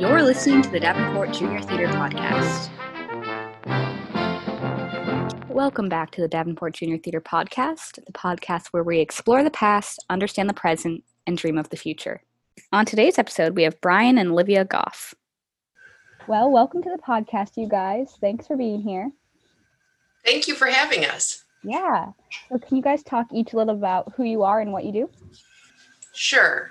You're listening to the Davenport Junior Theater Podcast. Welcome back to the Davenport Junior Theater Podcast, the podcast where we explore the past, understand the present, and dream of the future. On today's episode, we have Brian and Olivia Goff. Well, welcome to the podcast, you guys. Thanks for being here. Thank you for having us. Yeah. So, can you guys talk each a little about who you are and what you do? Sure.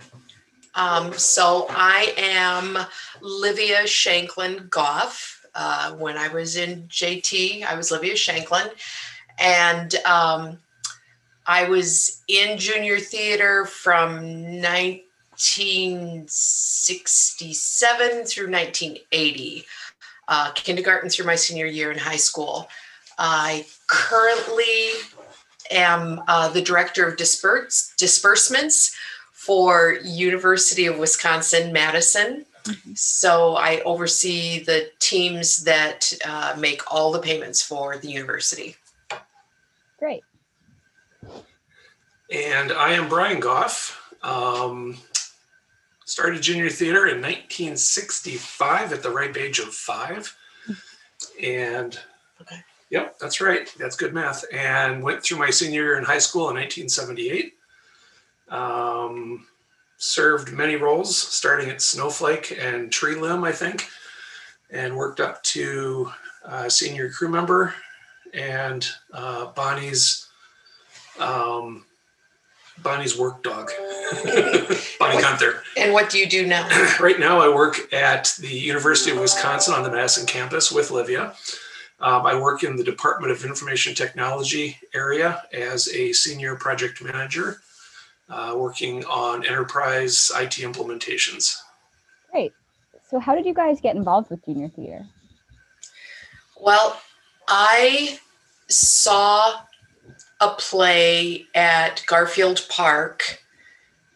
Um, so, I am Livia Shanklin Goff. Uh, when I was in JT, I was Livia Shanklin. And um, I was in junior theater from 1967 through 1980, uh, kindergarten through my senior year in high school. I currently am uh, the director of disperse, disbursements for University of Wisconsin Madison. Mm-hmm. So I oversee the teams that uh, make all the payments for the university. Great. And I am Brian Goff. Um, started junior theater in 1965 at the ripe age of five. And okay. Yep, that's right. That's good math. And went through my senior year in high school in 1978. Um, served many roles, starting at Snowflake and Tree Limb, I think, and worked up to uh, senior crew member and uh, Bonnie's um, Bonnie's work dog, Bonnie Gunther. And what do you do now? right now, I work at the University of Wisconsin on the Madison campus with Livia. Um, I work in the Department of Information Technology area as a senior project manager, uh, working on enterprise IT implementations. Great. So, how did you guys get involved with junior theater? Well, I saw a play at Garfield Park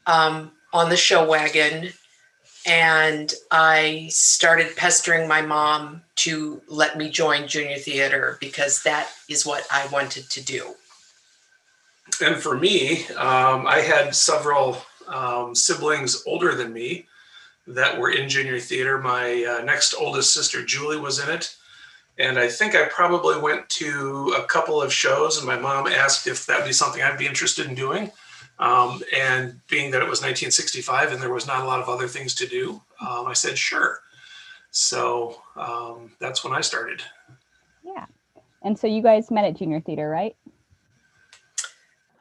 um, on the show wagon and I started pestering my mom to let me join junior theater because that is what I wanted to do. And for me, um, I had several um, siblings older than me that were in junior theater. My uh, next oldest sister, Julie, was in it. And I think I probably went to a couple of shows, and my mom asked if that would be something I'd be interested in doing. Um, and being that it was 1965 and there was not a lot of other things to do, um, I said, sure. So um, that's when I started. Yeah. And so you guys met at Junior Theater, right?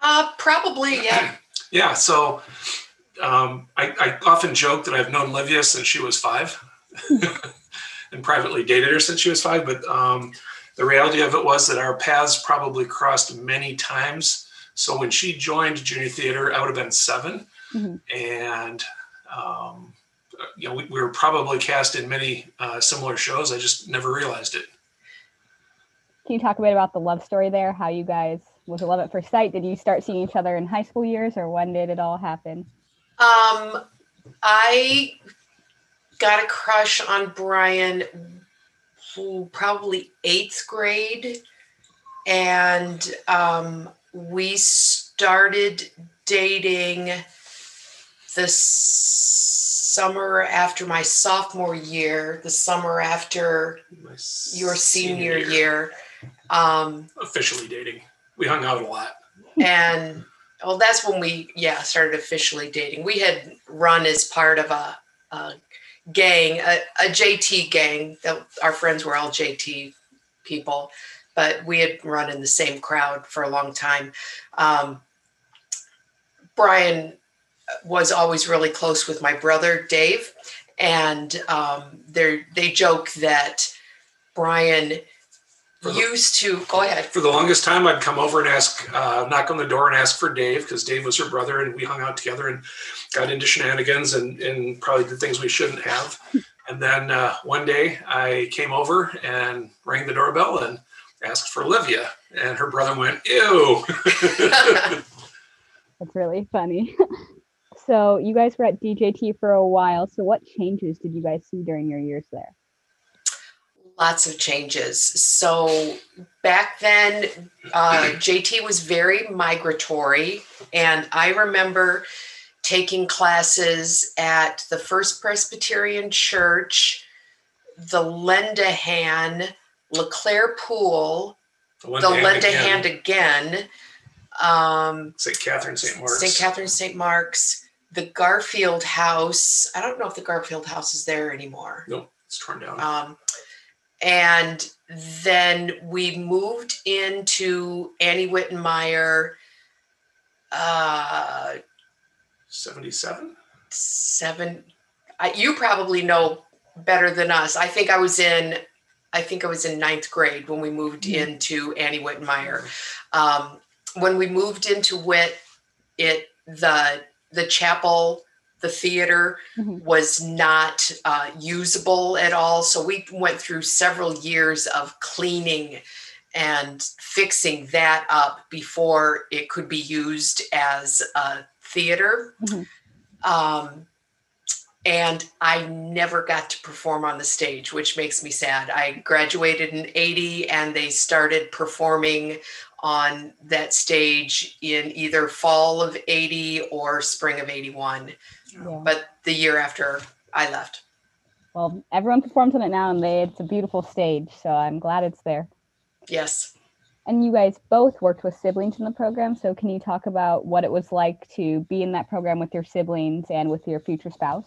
Uh, probably, yeah. yeah. So um, I, I, often joke that I've known Livia since she was five and privately dated her since she was five. But um, the reality of it was that our paths probably crossed many times so when she joined junior theater, I would have been 7 mm-hmm. and um, you know we, we, were probably cast in many uh, similar shows. I just never realized it. Can you talk a bit about the love story there? How you guys was it love at first sight? Did you start seeing each other in high school years, or when did it all happen? Um, I got a crush on Brian probably eighth grade, and um, we started dating the summer after my sophomore year, the summer after my your senior, senior year. year. Um, officially dating. We hung out a lot. And well, that's when we, yeah, started officially dating. We had run as part of a, a gang, a, a JT gang. That our friends were all JT people but we had run in the same crowd for a long time. Um, Brian was always really close with my brother Dave, and um, they joke that Brian the, used to go ahead. For the longest time, I'd come over and ask, uh, knock on the door and ask for Dave because Dave was her brother, and we hung out together and got into shenanigans and, and probably did things we shouldn't have. And then uh, one day I came over and rang the doorbell and asked for Olivia, and her brother went, "Ew." That's really funny. so you guys were at DJT for a while. So what changes did you guys see during your years there? Lots of changes. So back then, uh, JT was very migratory, and I remember taking classes at the First Presbyterian Church, the Lend-A-Hand, LeClaire Pool, the Lend-A-Hand again, um, St. Catherine, St. Mark's. St. Catherine, St. Mark's, the Garfield House. I don't know if the Garfield House is there anymore. Nope, it's torn down. Um, and then we moved into Annie Wittenmyer uh, 77? seven. I, you probably know better than us. I think I was in. I think I was in ninth grade when we moved Mhm. into Annie Wittenmyer. Um, when we moved into Wit, it the the chapel, the theater Mhm. was not uh, usable at all. So we went through several years of cleaning and fixing that up before it could be used as a theater. Mhm. Um, and I never got to perform on the stage, which makes me sad. I graduated in 80 and they started performing on that stage in either fall of 80 or spring of 81, Yeah. but the year after I left. Well, everyone performs on it now, and they it's a beautiful stage. So I'm glad it's there. Yes. And you guys both worked with siblings in the program. So can you talk about what it was like to be in that program with your siblings and with your future spouse?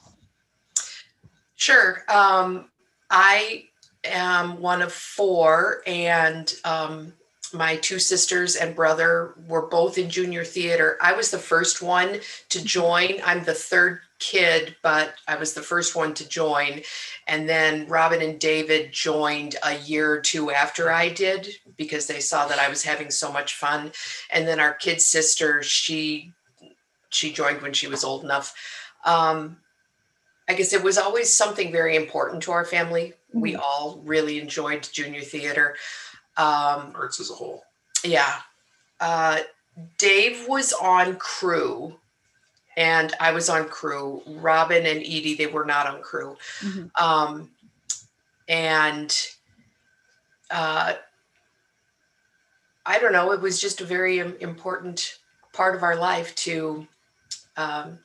Sure. Um, I am one of four, and um, my two sisters and brother were both in junior theater. I was the first one to join. I'm the third kid, but I was the first one to join. And then Robin and David joined a year or two after I did because they saw that I was having so much fun. And then our kid sister, she she joined when she was old enough. Um, I guess it was always something very important to our family. We all really enjoyed junior theater. Um, Arts as a whole. yeah. Uh, Dave was on crew and I was on crew. Robin and Edie, they were not on crew. Mhm. Um, and uh, I don't know, it was just a very important part of our life to um,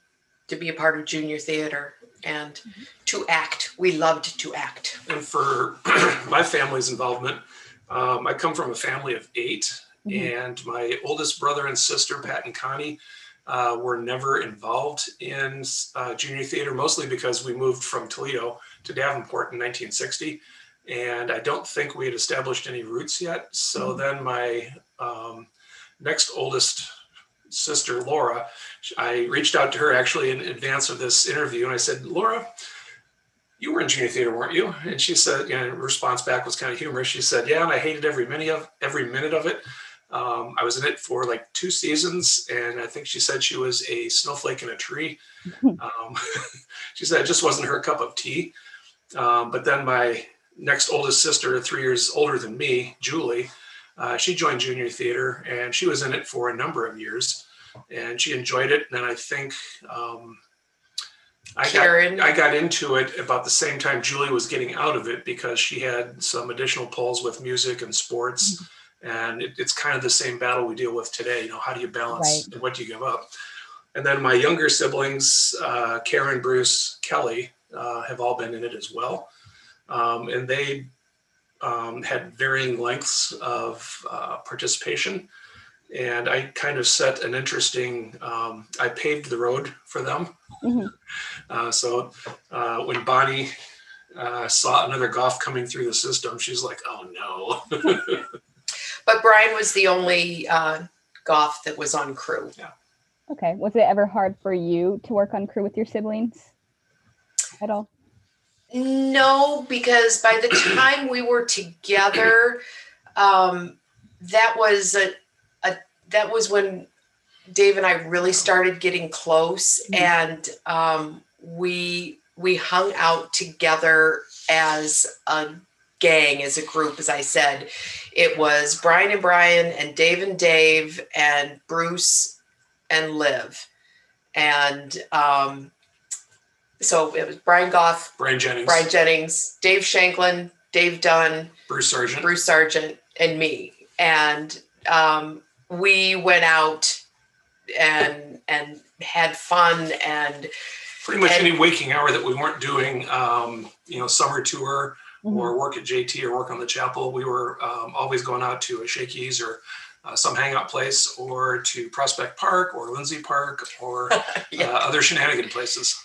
to be a part of junior theater and to act. We loved to act. And for my family's involvement, um, I come from a family of 8 Mhm. and my oldest brother and sister, Pat and Connie, uh, were never involved in uh, junior theater, mostly because we moved from Toledo to Davenport in 1960. And I don't think we had established any roots yet. So Mhm. then my um, next oldest sister, Laura, I reached out to her actually in advance of this interview and I said, Laura, you were in junior theater, weren't you? And she said, you know, response back was kind of humorous. She said, yeah, and I hated every minute of every minute of it. Um, I was in it for like two seasons, and I think she said she was a snowflake in a tree. Um, she said it just wasn't her cup of tea. Um, but then my next oldest sister, three years older than me, Julie, uh, she joined junior theater, and she was in it for a number of years, and she enjoyed it. And then I think I got I got into it about the same time Julie was getting out of it because she had some additional pulls with music and sports. And it, it's kind of the same battle we deal with today. You know, how do you balance and what do you give up? And then my younger siblings, uh, Karen, Bruce, Kelly, uh, have all been in it as well. Um, and they um, had varying lengths of uh, participation. And I kind of set an interesting, um, I paved the road for them. Mhm. Uh, so uh, when Bonnie uh, saw another Goff coming through the system, she's like, "Oh no!" but Brian was the only uh, Goff that was on crew. Okay. Was it ever hard for you to work on crew with your siblings at all? No, because by the time we were together, um, that was a, a that was when Dave and I really started getting close, Mhm. and um, we we hung out together as a gang, as a group. As I said, it was Brian and Brian, and Dave and Dave, and Bruce and Liv, and um, so it was Brian Goff, Brian Jennings, Brian Jennings, Dave Shanklin, Dave Dunn, Bruce Sargent, Bruce Sargent, and me. And um, we went out and and had fun and Pretty much And- any waking hour that we weren't doing, um, you know, summer tour Mhm. or work at JT or work on the chapel, we were um, always going out to a Shakey's or uh, some hangout place or to Prospect Park or Lindsay Park or yeah. uh, other shenanigan places.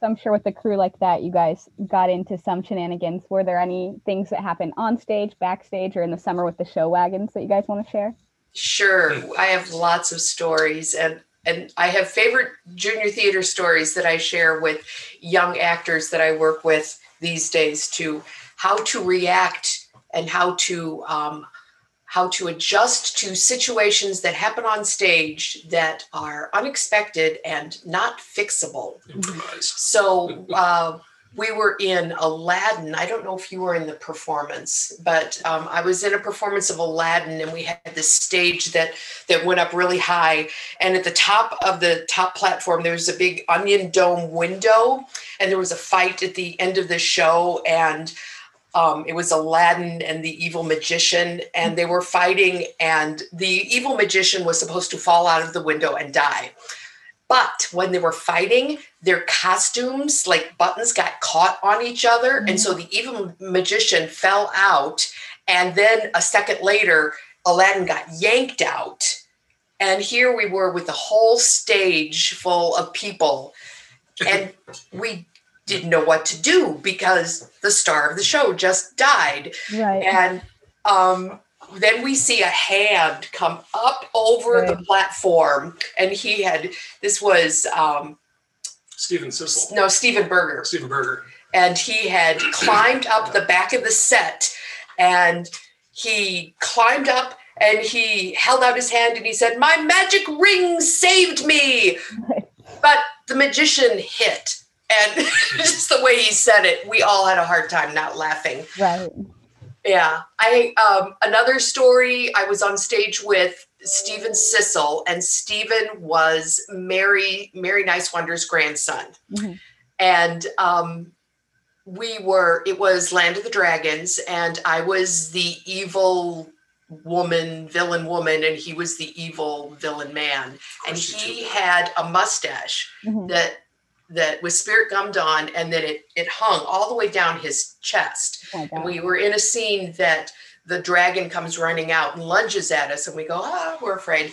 So I'm sure with a crew like that, you guys got into some shenanigans. Were there any things that happened on stage, backstage, or in the summer with the show wagons that you guys want to share? Sure, I have lots of stories, and and I have favorite junior theater stories that I share with young actors that I work with these days to how to react and how to um, how to adjust to situations that happen on stage that are unexpected and not fixable. Improvise. So uh, we were in Aladdin. I don't know if you were in the performance, but um, I was in a performance of Aladdin, and we had this stage that that went up really high. And at the top of the top platform, there was a big onion dome window, and there was a fight at the end of the show, and um, it was Aladdin and the evil magician, and they were fighting, and the evil magician was supposed to fall out of the window and die. But when they were fighting, their costumes, like buttons, got caught on each other. And so the evil magician fell out. And then a second later, Aladdin got yanked out. And here we were with a whole stage full of people. And we didn't know what to do because the star of the show just died. Right. And um, then we see a hand come up over the platform, and he had this was um, Steven Sissel, no Stephen Berger, Steven Berger. and he had climbed up the back of the set, and he climbed up and he held out his hand and he said, "My magic ring saved me," but the magician hit. And just the way he said it, we all had a hard time not laughing. right. Yeah, I um another story. I was on stage with Stephen Sissel, and Stephen was Mary Mary Nighswander's grandson, Mhm. and um, we were. It was Land of the Dragons, and I was the evil woman, villain woman, and he was the evil villain man, and he had a mustache Mhm. that that was spirit gummed on, and then it it hung all the way down his chest. Oh And we were in a scene that the dragon comes running out and lunges at us, and we go, ah, we're afraid.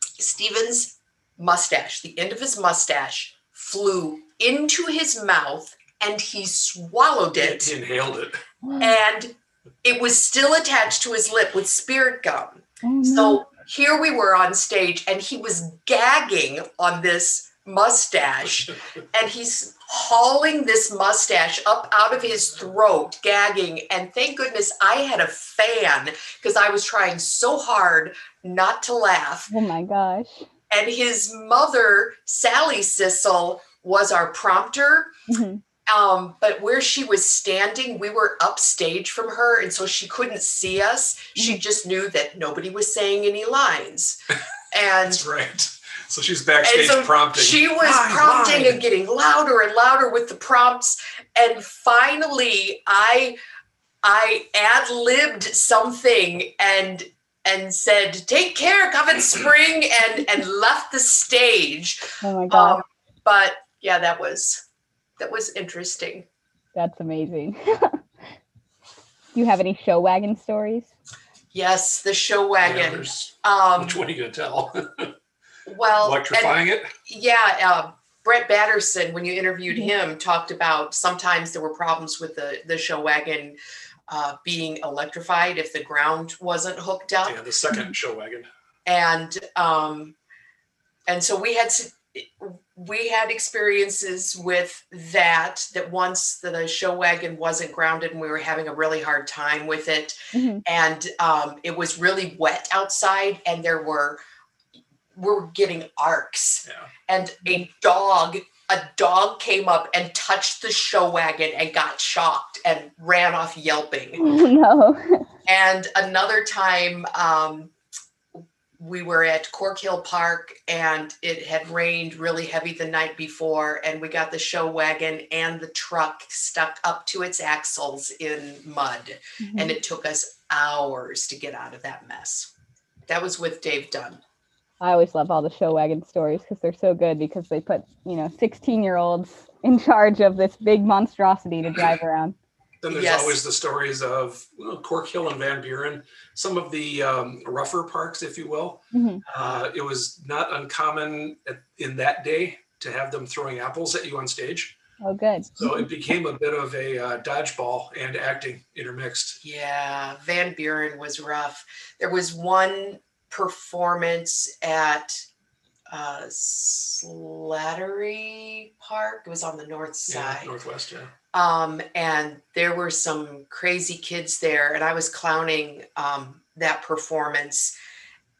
Steven's mustache, the end of his mustache, flew into his mouth and he swallowed He it, inhaled it. and it was still attached to his lip with spirit gum. Oh, no. So here we were on stage, and he was gagging on this mustache, and he's hauling this mustache up out of his throat, gagging. And thank goodness I had a fan because I was trying so hard not to laugh. oh my gosh. And his mother, Sally Sissel, was our prompter. Mhm. Um, but where she was standing, we were upstage from her, and so she couldn't see us. She just knew that nobody was saying any lines. And That's right. So she's backstage so prompting. she was "Line, prompting line." and getting louder and louder with the prompts. And finally, I I ad libbed something and and said, "Take care, Coven Spring," and and left the stage. Oh my God. Um, but yeah, that was that was interesting. That's amazing. Do you have any show wagon stories? Yes, the show Yeah, wagon. there's- Um, which one are you gonna tell? well, and- it. yeah, uh, Brett Batterson, when you interviewed him, talked about sometimes there were problems with the the show wagon uh, being electrified if the ground wasn't hooked up, Yeah, the second show wagon. and um, and so we had s- we had experiences with that. That once the show wagon wasn't grounded, and we were having a really hard time with it, Mhm. and um, it was really wet outside, and there were we were getting arcs. Yeah. and a dog a dog came up and touched the show wagon and got shocked and ran off yelping. Oh no. and another time um, we were at cork hill park and it had rained really heavy the night before and we got the show wagon and the truck stuck up to its axles in mud. And it took us hours to get out of that mess. That was with dave dunn I always love all the show wagon stories because they're so good because they put, you know, 16 year olds in charge of this big monstrosity to drive around. Then there's Yes. always the stories of well, Cork Hill and Van Buren, some of the um, rougher parks, if you will. Mhm. Uh, it was not uncommon at, in that day to have them throwing apples at you on stage. Oh, good. So it became a bit of a uh, dodgeball and acting intermixed. Yeah, Van Buren was rough. There was one performance at uh, Slattery Park. It was on the north Yeah, side. Northwest, yeah. Um, and there were some crazy kids there, and I was clowning um, that performance.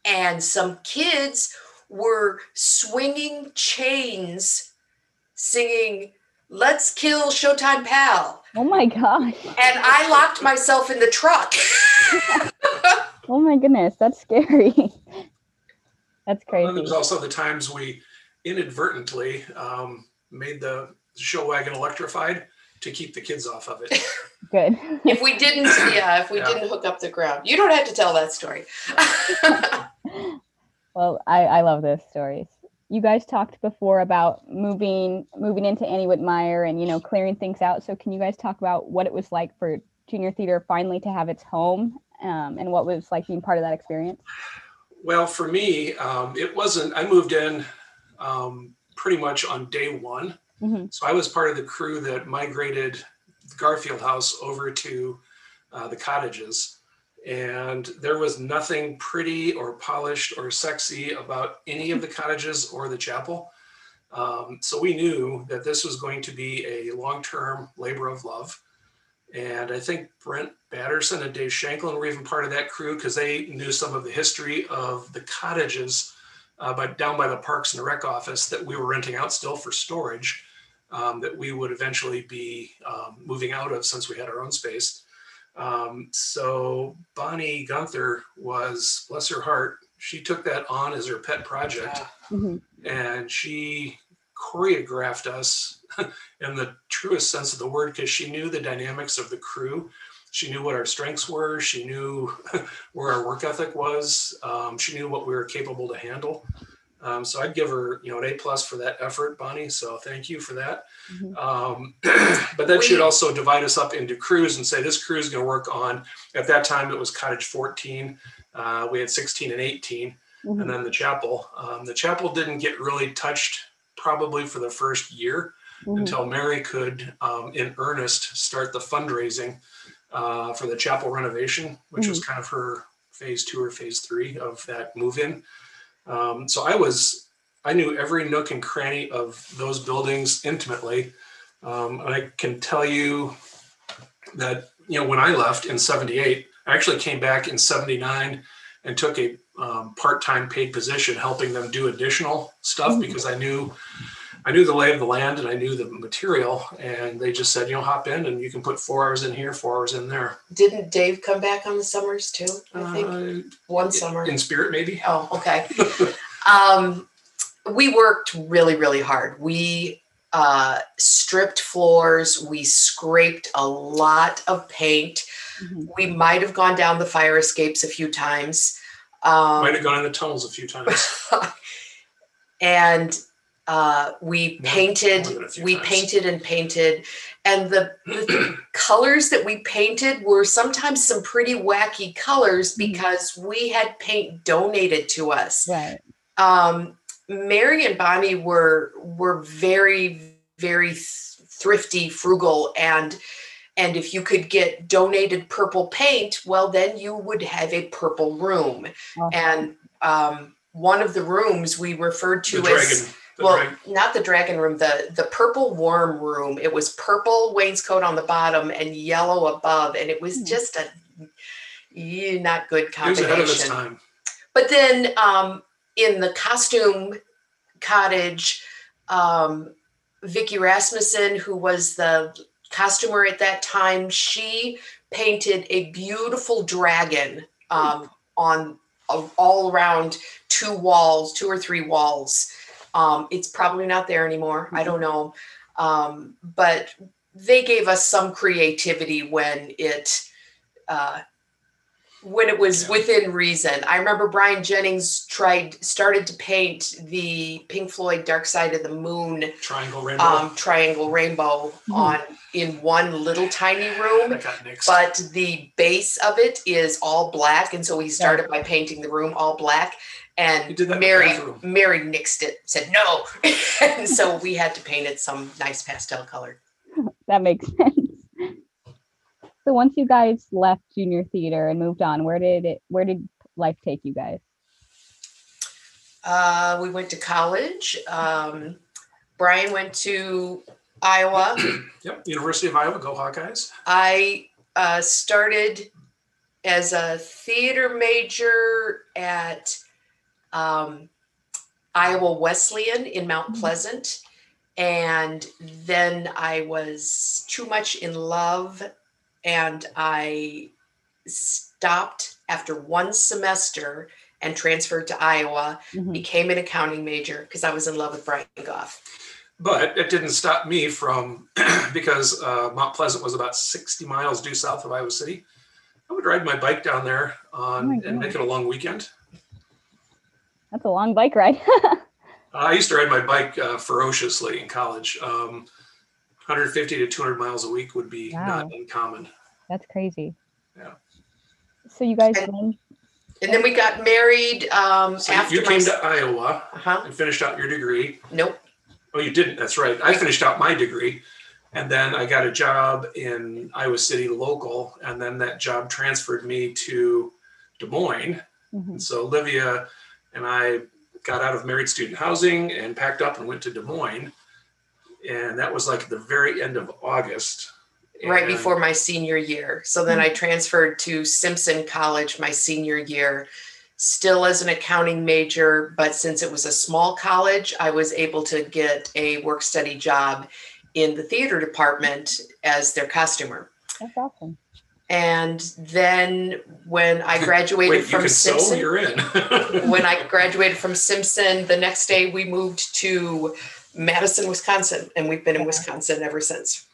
And some kids were swinging chains, singing, Let's Kill Showtime Pal. Oh my gosh. And I locked myself in the truck. Oh my goodness. That's scary. That's crazy. then there's also the times we inadvertently um, made the show wagon electrified to keep the kids off of it. Good. if we didn't, yeah, if we Yeah. didn't hook up the ground, you don't have to tell that story. Well, I, I love those stories. You guys talked before about moving moving into Annie Wittenmyer and you know clearing things out. So can you guys talk about what it was like for junior theater finally to have its home um, and what was like being part of that experience? Well, for me, um, it wasn't. I moved in um, pretty much on day one, Mhm. so I was part of the crew that migrated the Garfield House over to uh, the cottages, and there was nothing pretty or polished or sexy about any of the cottages or the chapel. Um, so we knew that this was going to be a long-term labor of love. And I think Brett Batterson and Dave Shanklin were even part of that crew because they knew some of the history of the cottages uh, by, down by the Parks and the Rec office that we were renting out still for storage um, that we would eventually be um, moving out of since we had our own space. Um, so Bonnie Gunther was, bless her heart, she took that on as her pet project Mhm. and she choreographed us in the truest sense of the word because she knew the dynamics of the crew. She knew what our strengths were. She knew where our work ethic was. Um, she knew what we were capable to handle. Um, so i'd give her you know an a plus for that effort bonnie so thank you for that. Mhm. um, but then she'd also divide us up into crews and say this crew is going to work on at that time it was cottage 14 uh, we had 16 and 18 Mhm. and then the chapel. Um, the chapel didn't get really touched probably for the first year Mhm. until Mary could, um, in earnest, start the fundraising uh, for the chapel renovation, which was kind of her phase two or phase three of that move in. Um, so I was, I knew every nook and cranny of those buildings intimately. Um, and I can tell you that, you know, when I left in 78, I actually came back in 79 and took a um, part-time paid position helping them do additional stuff Mhm. because I knew I knew the lay of the land and I knew the material and they just said you know hop in and you can put four hours in here four hours in there Didn't Dave come back on the summers too? I think Uh, one summer. in spirit maybe Oh, okay. um, we worked really, really hard. We uh, stripped floors. We scraped a lot of paint. Mhm. We might have gone down the fire escapes a few times. Um, might have gone in the tunnels a few times and uh, we More- painted more than a few we times. painted and painted and the, the colors that we painted were sometimes some pretty wacky colors Mhm. because we had paint donated to us Right. um, mary and bonnie were were very very thrifty frugal and and if you could get donated purple paint well then you would have a purple room. Oh. and um, one of the rooms we referred to the as dragon the well drag- not the dragon room the the purple worm room. It was purple wainscot on the bottom and yellow above and it was Hmm. just a yeah, not good it was ahead of its combination. time. But then um, in the costume cottage um, Vicky Rasmussen, who was the costumer at that time, she painted a beautiful dragon um, on uh, all around two walls, two or three walls. Um, it's probably not there anymore. I don't know. Um, but they gave us some creativity when it uh, when it was Yeah. within reason. I remember Brian Jennings tried started to paint the Pink Floyd Dark Side of the Moon Triangle rainbow. um, triangle rainbow Mhm. on in one little tiny room. that got nixed. But the base of it is all black, and so he started by painting the room all black. And did that in the Mary. Mary nixed it, said no, and so we had to paint it some nice pastel color. That makes sense. So once you guys left junior theater and moved on, where did it where did life take you guys? Uh, we went to college. Um, Brian went to Iowa. Yep, University of Iowa, go Hawkeyes. I uh, started as a theater major at um, Iowa Wesleyan in Mount Mhm. Pleasant. And then I was too much in love and I stopped after one semester and transferred to Iowa, Mhm. became an accounting major because I was in love with Brian Goff. But it didn't stop me from, because uh, Mount Pleasant was about 60 miles due south of Iowa City. I would ride my bike down there on, Oh and make it a long weekend. That's a long bike ride. I used to ride my bike uh, ferociously in college. Um, 150 to 200 miles a week would be not uncommon. That's crazy. Yeah. So you guys And- then And then we got married um, So after you came s- to Iowa uh-huh. and finished out your degree. Nope. Oh, you didn't. That's right. I finished out my degree, and then I got a job in Iowa City local, and then that job transferred me to Des Moines. mhm. And so Olivia and I got out of married student housing and packed up and went to Des Moines, and that was like the very end of August. Right And- before my senior year. So then I hmm. transferred to Simpson College my senior year, still as an accounting major. But since it was a small college, I was able to get a work study job in the theater department as their costumer. That's awesome. And then when I graduated Wait, from? Simpson, You're in. when I graduated from Simpson, the next day we moved to Madison, Wisconsin, and we've been in Wisconsin ever since.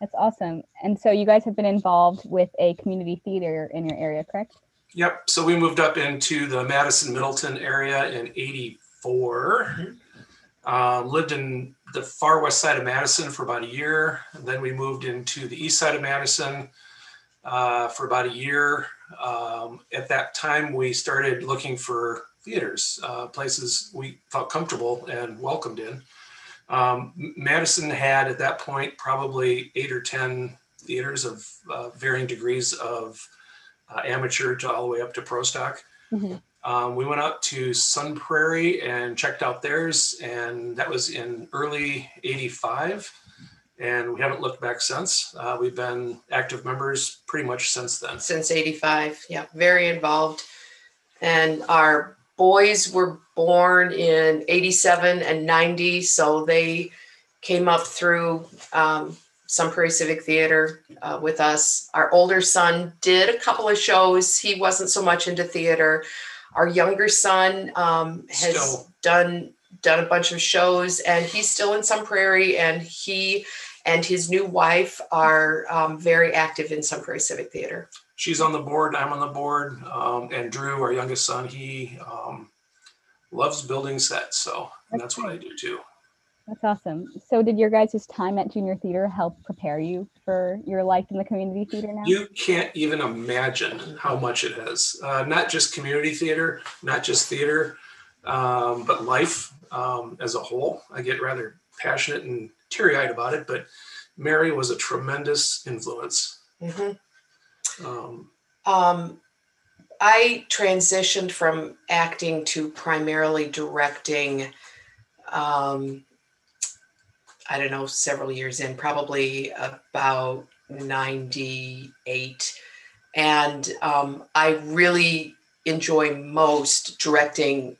That's awesome. And so you guys have been involved with a community theater in your area, correct? Yep. So we moved up into the Madison Middleton area in '84. Um, lived in the far west side of Madison for about a year. And then we moved into the east side of Madison uh, for about a year. Um, at that time, we started looking for theaters, uh, places we felt comfortable and welcomed in. Um, Madison had at that point probably eight or 10 theaters of uh, varying degrees of uh, amateur to all the way up to pro stock. Mhm. Um, we went out to Sun Prairie and checked out theirs, and that was in early 85. And we haven't looked back since. Uh, we've been active members pretty much since then. since 85 yeah very involved and our boys were born in 87 and 90 so they came up through um, Sun Prairie Civic Theater uh, with us. Our older son did a couple of shows. He wasn't so much into theater. Our younger son um, has Still. done done a bunch of shows, and he's still in Sun Prairie. And he and his new wife are um, very active in Sun Prairie Civic Theater. She's on the board, I'm on the board, um, and Drew, our youngest son, he um, loves building sets. So and That's that's what I do too. That's awesome. So did your guys' time at junior theater help prepare you for your life in the community theater now? You can't even imagine how much it has. Uh, not just community theater, not just theater, um, but life um, as a whole. I get rather passionate and teary eyed about it, but Mary was a tremendous influence. Mhm. Um, Um, I transitioned from acting to primarily directing. Um, I don't know, several years in, probably about 98. And um, I really enjoy most directing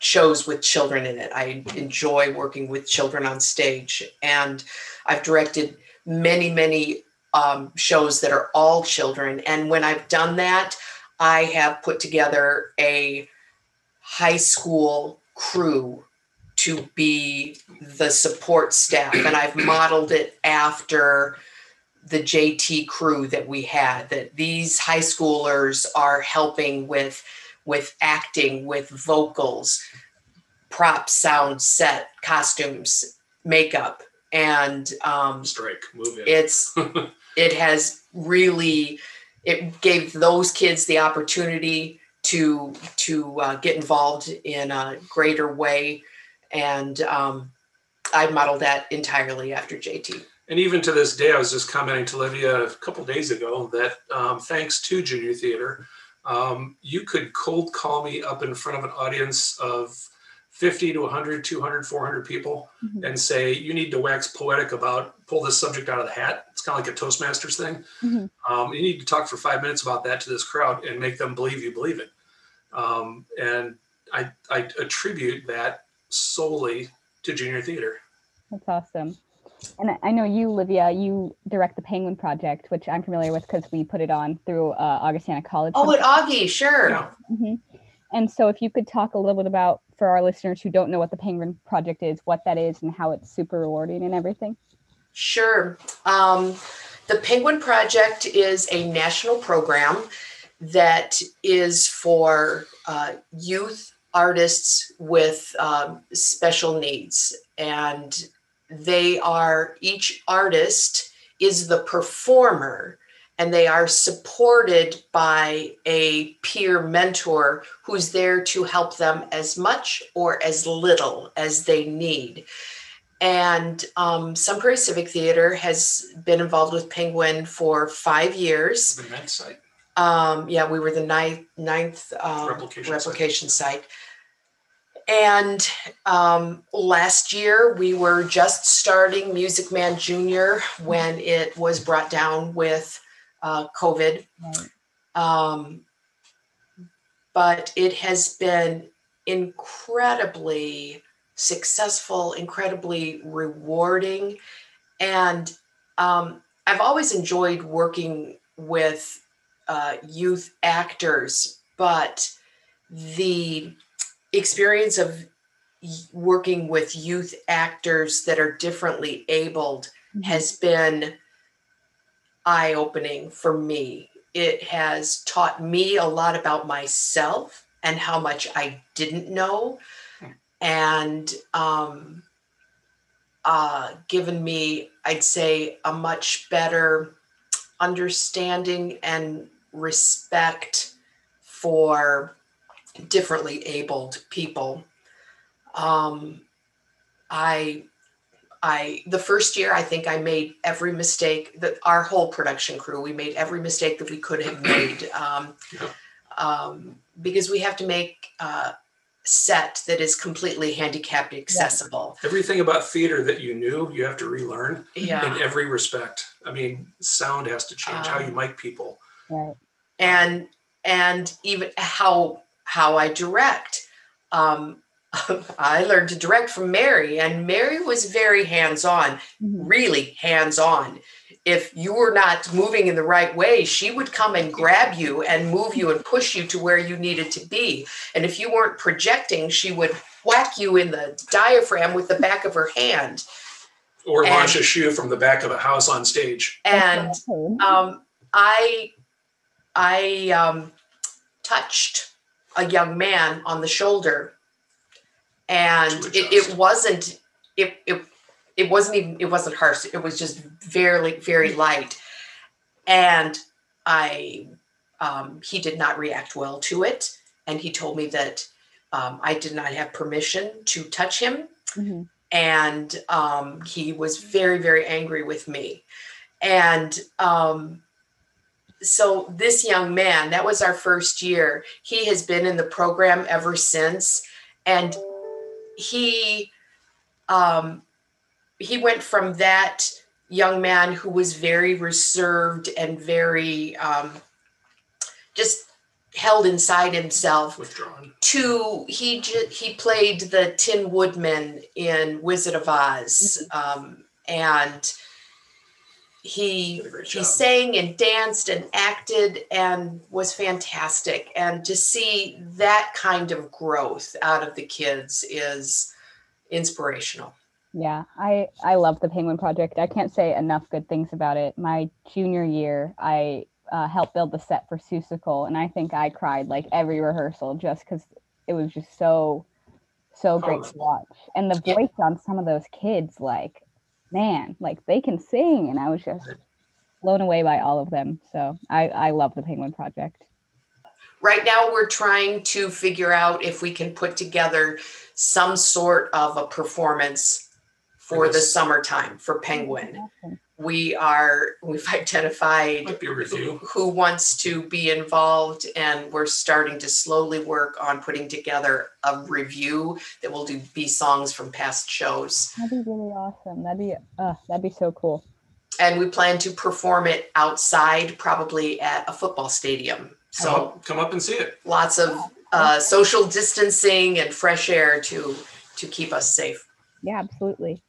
shows with children in it. I enjoy working with children on stage. And I've directed many, many um, shows that are all children. And when I've done that, I have put together a high school crew to be the support staff. And I've modeled it after the JT crew that we had that these high schoolers are helping with with acting with vocals props sound set costumes makeup and um, strike move it's it has really it gave those kids the opportunity to to uh, get involved in a greater way. And um, i modeled that entirely after jt and even to this day i was just commenting to livia a couple days ago that um, thanks to junior theater um, you could cold call me up in front of an audience of 50 to 100 200 400 people mm-hmm. and say you need to wax poetic about pull this subject out of the hat. it's kind of like a toastmasters thing mm-hmm. um, you need to talk for five minutes about that to this crowd and make them believe you believe it um, and I, I attribute that solely to junior theater that's awesome and I know you, Livia, you direct the Penguin Project, which I'm familiar with because we put it on through uh, Augustana College. Oh, at Augie, sure. Yeah. Mm-hmm. And so, if you could talk a little bit about, for our listeners who don't know what the Penguin Project is, what that is, and how it's super rewarding and everything. Sure. Um, the Penguin Project is a national program that is for uh, youth artists with um, special needs. And they are, each artist is the performer and they are supported by a peer mentor who's there to help them as much or as little as they need. And um, Sun Prairie Civic Theater has been involved with Penguin for five years. The med site. Um, yeah, we were the ninth, ninth um, replication, replication site. site. And um, last year, we were just starting Music Man Junior when it was brought down with uh, COVID. Right. Um, but it has been incredibly successful, incredibly rewarding. And um, I've always enjoyed working with uh, youth actors, but the experience of working with youth actors that are differently abled mm-hmm. has been eye opening for me. It has taught me a lot about myself and how much I didn't know, and um, uh, given me, I'd say, a much better understanding and respect for differently abled people. Um, I I the first year I think I made every mistake that our whole production crew we made every mistake that we could have made um, um, because we have to make a set that is completely handicapped accessible. Everything about theater that you knew you have to relearn yeah. in every respect. I mean, sound has to change, um, how you um, mic people, right. and and even how how I direct. Um, I learned to direct from Mary, and Mary was very hands on, mm-hmm. really hands on. If you were not moving in the right way, she would come and grab you and move you and push you to where you needed to be. And if you weren't projecting, she would whack you in the diaphragm with the back of her hand. Or and, launch a shoe from the back of a house on stage. And um, I, I um, touched a young man on the shoulder and it, it wasn't it, it it wasn't even it wasn't harsh. It was just very very light. And i um, he did not react well to it. And he told me that um, i did not have permission to touch him. Mm-hmm. and um, he was very very angry with me. And um, so this young man that was our first year. He has been in the program ever since. And he um, he went from that young man who was very reserved and very um, just held inside himself withdrawn to he he played the tin woodman in wizard of oz mm-hmm. um, and he he sang and danced and acted and was fantastic and to see that kind of growth out of the kids is inspirational Yeah, I I love the Penguin Project. I can't say enough good things about it. My junior year, I uh, helped build the set for Seussical, and I think I cried like every rehearsal just because it was just so so great to watch. And the voice on some of those kids, like man, like they can sing, and I was just blown away by all of them. So I I love the Penguin Project. Right now, we're trying to figure out if we can put together some sort of a performance for the summertime for Penguin. We are, we've identified Might be a revue. who wants to be involved, and we're starting to slowly work on putting together a revue that will do be songs from past shows. That'd be really awesome. That'd be uh that'd be so cool. And we plan to perform it outside, probably at a football stadium. Come So up, come up and see it. lots of uh, social distancing and fresh air to to keep us safe. Yeah, absolutely.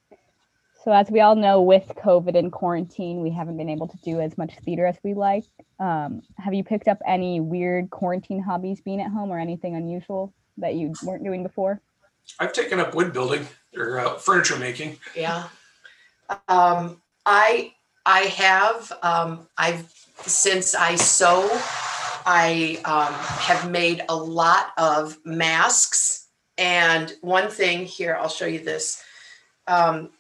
So, as we all know, with COVID and quarantine, we haven't been able to do as much theater as we like. Um, have you picked up any weird quarantine hobbies being at home or anything unusual that you weren't doing before? I've taken up wood building or uh, furniture making. Yeah. Um, I I have um, I've since I sew, I um, have made a lot of masks. And one thing here, I'll show you this. Um,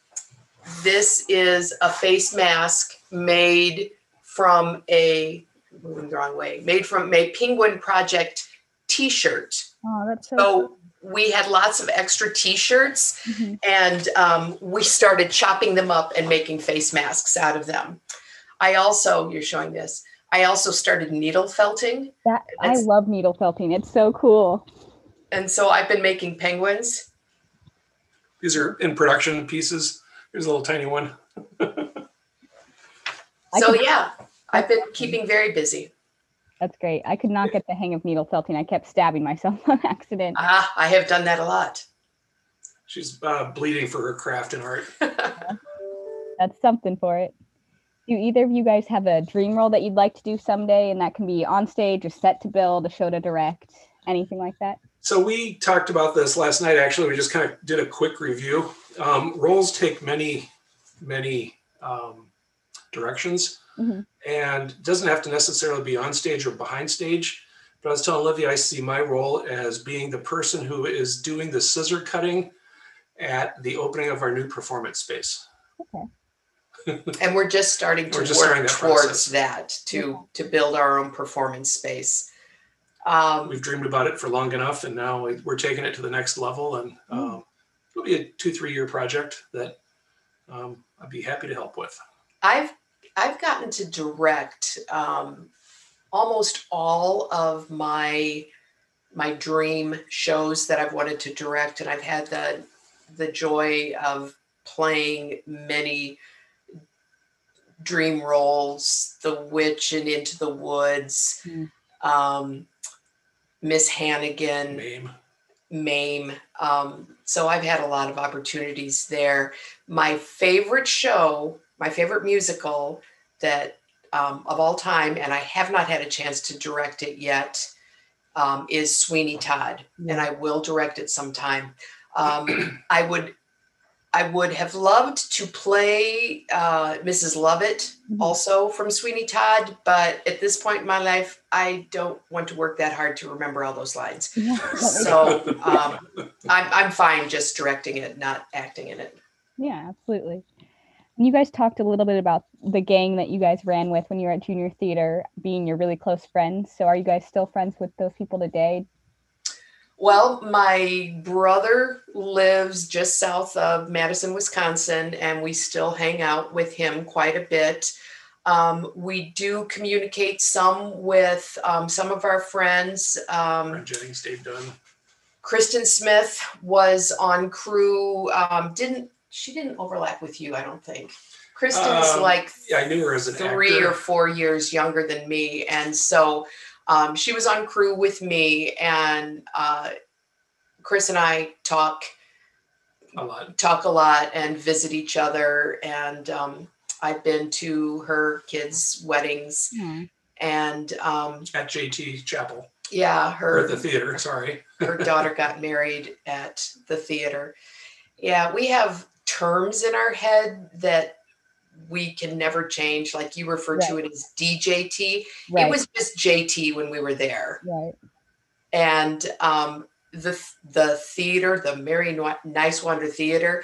this is a face mask made from a moving the wrong way, made from a Penguin Project T-shirt. Oh, that's so. So we had lots of extra T-shirts Mhm. and um, we started chopping them up and making face masks out of them. I also, you're showing this, I also started needle felting. That I love needle felting. It's so cool. And so I've been making penguins. These are in production pieces. Here's a little tiny one. So could- yeah, I've been keeping very busy. That's great. I could not get the hang of needle felting. I kept stabbing myself on accident. Ah, I have done that a lot. She's uh, bleeding for her craft and art. That's something for it. Do either of you guys have a dream role that you'd like to do someday? And that can be on stage, a set to build, a show to direct, anything like that? So we talked about this last night. Actually, we just kind of did a quick review. Um, roles take many, many um, directions, Mhm. and doesn't have to necessarily be on stage or behind stage. But I was telling Olivia, I see my role as being the person who is doing the scissor cutting at the opening of our new performance space. Okay. And we're just starting to We're just starting that towards process. that to to build our own performance space. Um, We've dreamed about it for long enough, and now we- we're taking it to the next level. And um, it'll be a two, three year project that um, I'd be happy to help with. I've I've gotten to direct um, almost all of my my dream shows that I've wanted to direct, and I've had the the joy of playing many dream roles, The Witch and Into the Woods, Mm. um, Miss Hannigan. Mame. MAME. Um, so I've had a lot of opportunities there. My favorite show, my favorite musical that um, of all time, and I have not had a chance to direct it yet, um, is Sweeney Todd, and I will direct it sometime. Um, I would. I would have loved to play uh, Mrs. Lovett Mhm. also from Sweeney Todd, but at this point in my life, I don't want to work that hard to remember all those lines. Yeah, that makes- So um, I'm, I'm fine just directing it, not acting in it. yeah, absolutely. And you guys talked a little bit about the gang that you guys ran with when you were at junior theater being your really close friends. So are you guys still friends with those people today? Well, my brother lives just south of Madison, Wisconsin, and we still hang out with him quite a bit. Um, we do communicate some with um, some of our friends. Um, Jennings, Dave Dunn. Kristen Smith was on crew. Um, didn't she didn't overlap with you? I don't think. Kristen's Um, like Yeah, I knew her as an three actor. or four years younger than me, and so um, she was on crew with me, and uh, Chris and I talk a lot. talk a lot and visit each other, and um, I've been to her kids' weddings, and um, At JT Chapel yeah, her at the theater. Sorry. her daughter got married at the theater. Yeah, we have terms in our head that we can never change. Like you referred to it as DJT. Right. It was just JT when we were there. right. And um, the the theater, the Mary Nighswander Theater,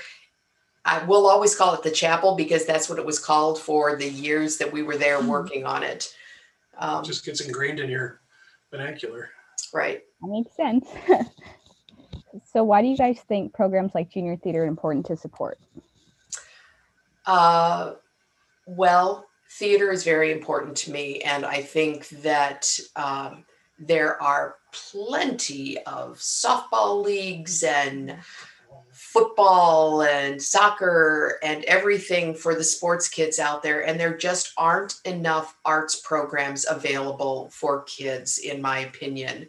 I will always call it the chapel because that's what it was called for the years that we were there Mhm. working on it. Um, Just gets ingrained in your vernacular. right. That makes sense. so why do you guys think programs like junior theater are important to support? Uh, well, theater is very important to me, and I think that um, there are plenty of softball leagues and football and soccer and everything for the sports kids out there, and there just aren't enough arts programs available for kids, in my opinion.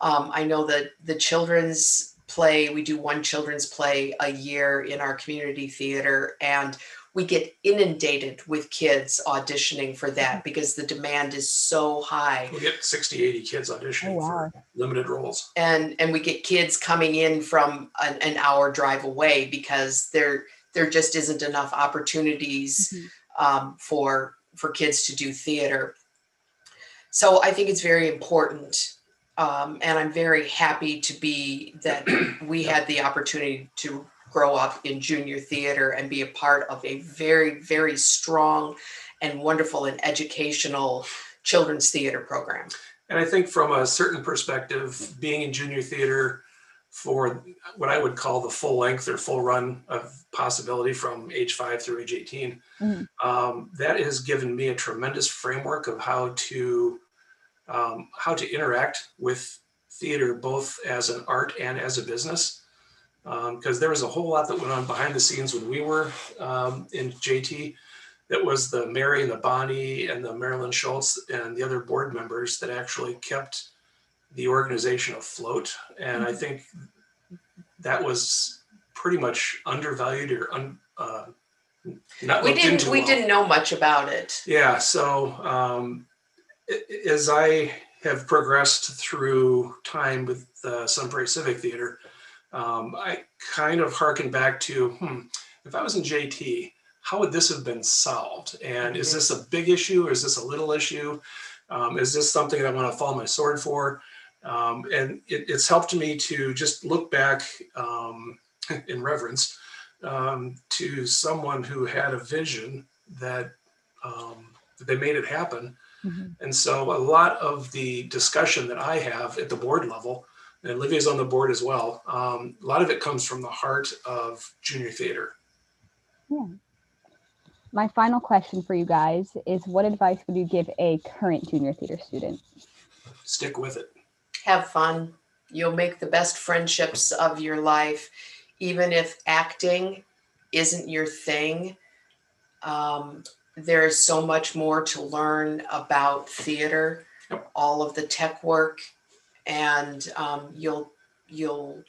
Um, I know that the children's play, we do one children's play a year in our community theater, and we get inundated with kids auditioning for that because the demand is so high We get 60, 80 kids auditioning Oh, wow. for limited roles. and and we get kids coming in from an, an hour drive away because there there just isn't enough opportunities Mhm. um, for for kids to do theater so i think it's very important um, and i'm very happy to be that we had the opportunity to grow up in junior theater and be a part of a very very strong and wonderful and educational children's theater program And I think from a certain perspective, being in junior theater for what I would call the full length or full run of possibility from age five through age 18, Mhm. um, that has given me a tremendous framework of how to um, how to interact with theater both as an art and as a business. Because there was a whole lot that went on behind the scenes when we were um, in JT that was the Mary and the Bonnie and the Marilyn Schultz and the other board members that actually kept the organization afloat. And I think that was pretty much undervalued or un, uh, not we didn't we well. didn't know much about it Yeah. So um, as I have progressed through time with the Sun Prairie Civic Theater, um, I kind of harken back to, hmm, if I was in JT, how would this have been solved? And is this a big issue or is this a little issue? Um, is this something that I want to fall my sword for? Um, and it, it's helped me to just look back um, in reverence um, to someone who had a vision that um, that they made it happen. Mhm. And so a lot of the discussion that I have at the board level, and Olivia's on the board as well, um, a lot of it comes from the heart of junior theater. Yeah. My final question for you guys is what advice would you give a current junior theater student? Stick with it. have fun you'll make the best friendships of your life even if acting isn't your thing um, there is so much more to learn about theater all of the tech work and um, you'll you'll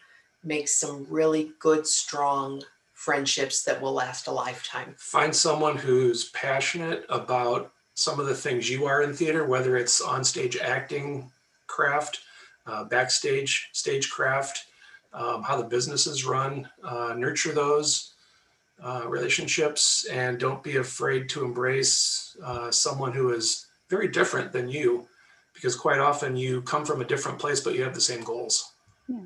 make some really good strong friendships that will last a lifetime Find someone who's passionate about some of the things you are in theater, whether it's on stage acting craft, uh, backstage stagecraft, um, how the business is run. Uh, nurture those uh, relationships and don't be afraid to embrace uh, someone who is very different than you, because quite often you come from a different place, but you have the same goals. Yeah.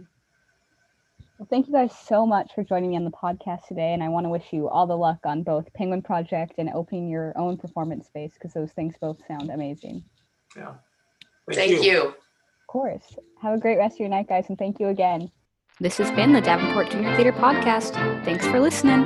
Well, thank you guys so much for joining me on the podcast today. And I want to wish you all the luck on both Penguin Project and opening your own performance space because those things both sound amazing. Yeah. thank, you. Of course. Have a great rest of your night, guys. And thank you again. This has been the Davenport Junior Theater Podcast. Thanks for listening.